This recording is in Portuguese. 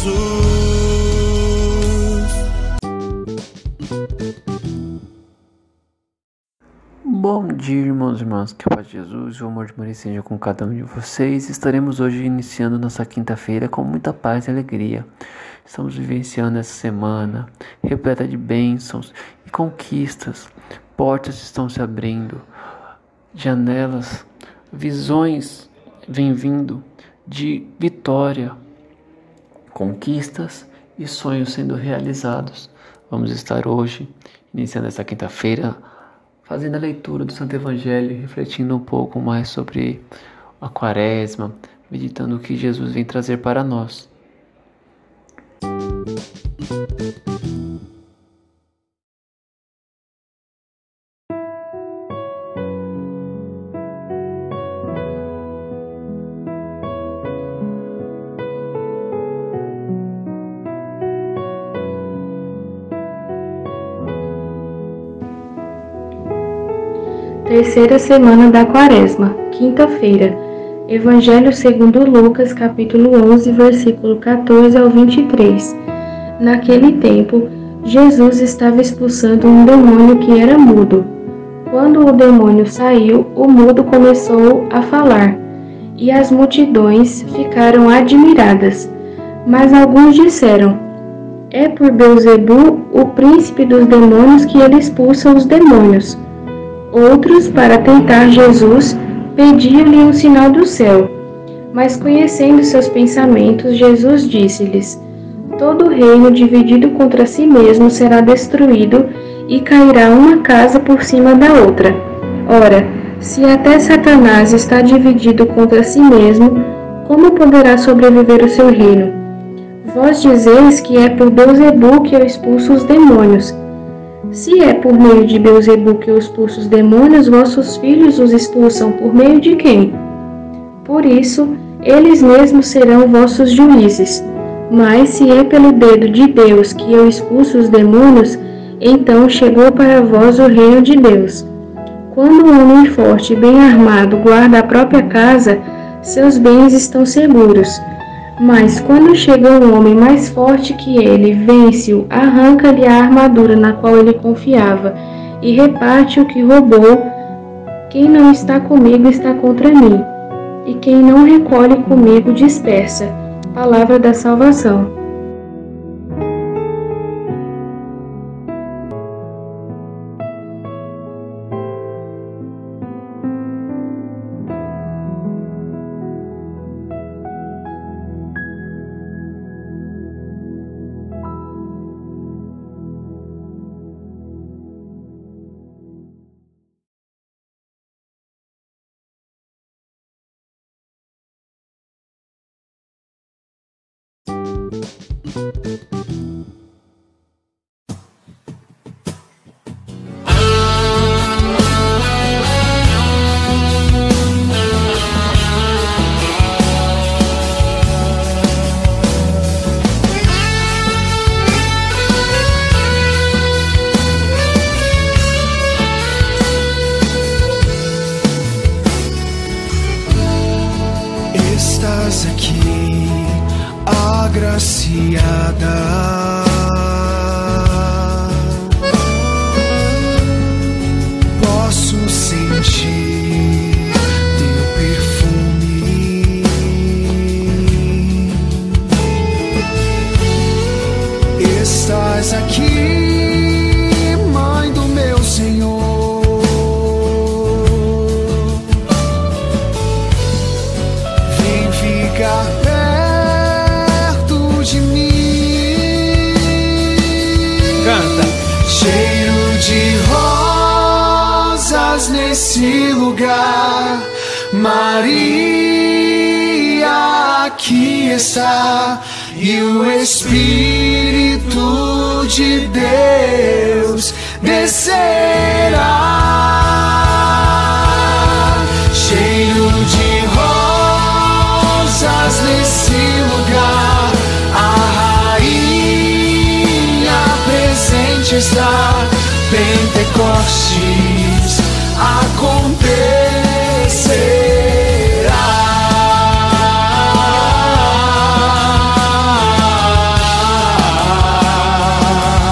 Jesus. Bom dia, irmãos e irmãs, que a paz de Jesus e o amor de Maria seja com cada um de vocês. Estaremos hoje iniciando nossa quinta-feira com muita paz e alegria. Estamos vivenciando essa semana repleta de bênçãos e conquistas. Portas estão se abrindo, janelas, visões vêm vindo de vitória, conquistas e sonhos sendo realizados. Vamos estar hoje, iniciando essa quinta-feira, fazendo a leitura do Santo Evangelho, refletindo um pouco mais sobre a Quaresma, meditando o que Jesus vem trazer para nós. Terceira semana da Quaresma, quinta-feira. Evangelho segundo Lucas, capítulo 11, versículo 14 ao 23. Naquele tempo, Jesus estava expulsando um demônio que era mudo. Quando o demônio saiu, o mudo começou a falar, e as multidões ficaram admiradas. Mas alguns disseram: É por Beuzebu, o príncipe dos demônios, que ele expulsa os demônios. Outros, para tentar Jesus, pediam-lhe um sinal do céu. Mas conhecendo seus pensamentos, Jesus disse-lhes: Todo reino dividido contra si mesmo será destruído, e cairá uma casa por cima da outra. Ora, se até Satanás está dividido contra si mesmo, como poderá sobreviver o seu reino? Vós dizeis que é por Beuzebu que eu expulso os demônios. Se é por meio de Beuzebu que eu expulso os demônios, vossos filhos os expulsam por meio de quem? Por isso, eles mesmos serão vossos juízes. Mas se é pelo dedo de Deus que eu expulso os demônios, então chegou para vós o reino de Deus. Quando um homem forte e bem armado guarda a própria casa, seus bens estão seguros. Mas quando chega um homem mais forte que ele, vence-o, arranca-lhe a armadura na qual ele confiava e reparte o que roubou. Quem não está comigo está contra mim, e quem não recolhe comigo dispersa. Palavra da salvação. Estás agraciada. Posso sentir teu perfume. Estás aqui. Canta. Cheiro de rosas nesse lugar. Maria aqui está e o Espírito de Deus descerá. mesa, Pentecostes acontecer.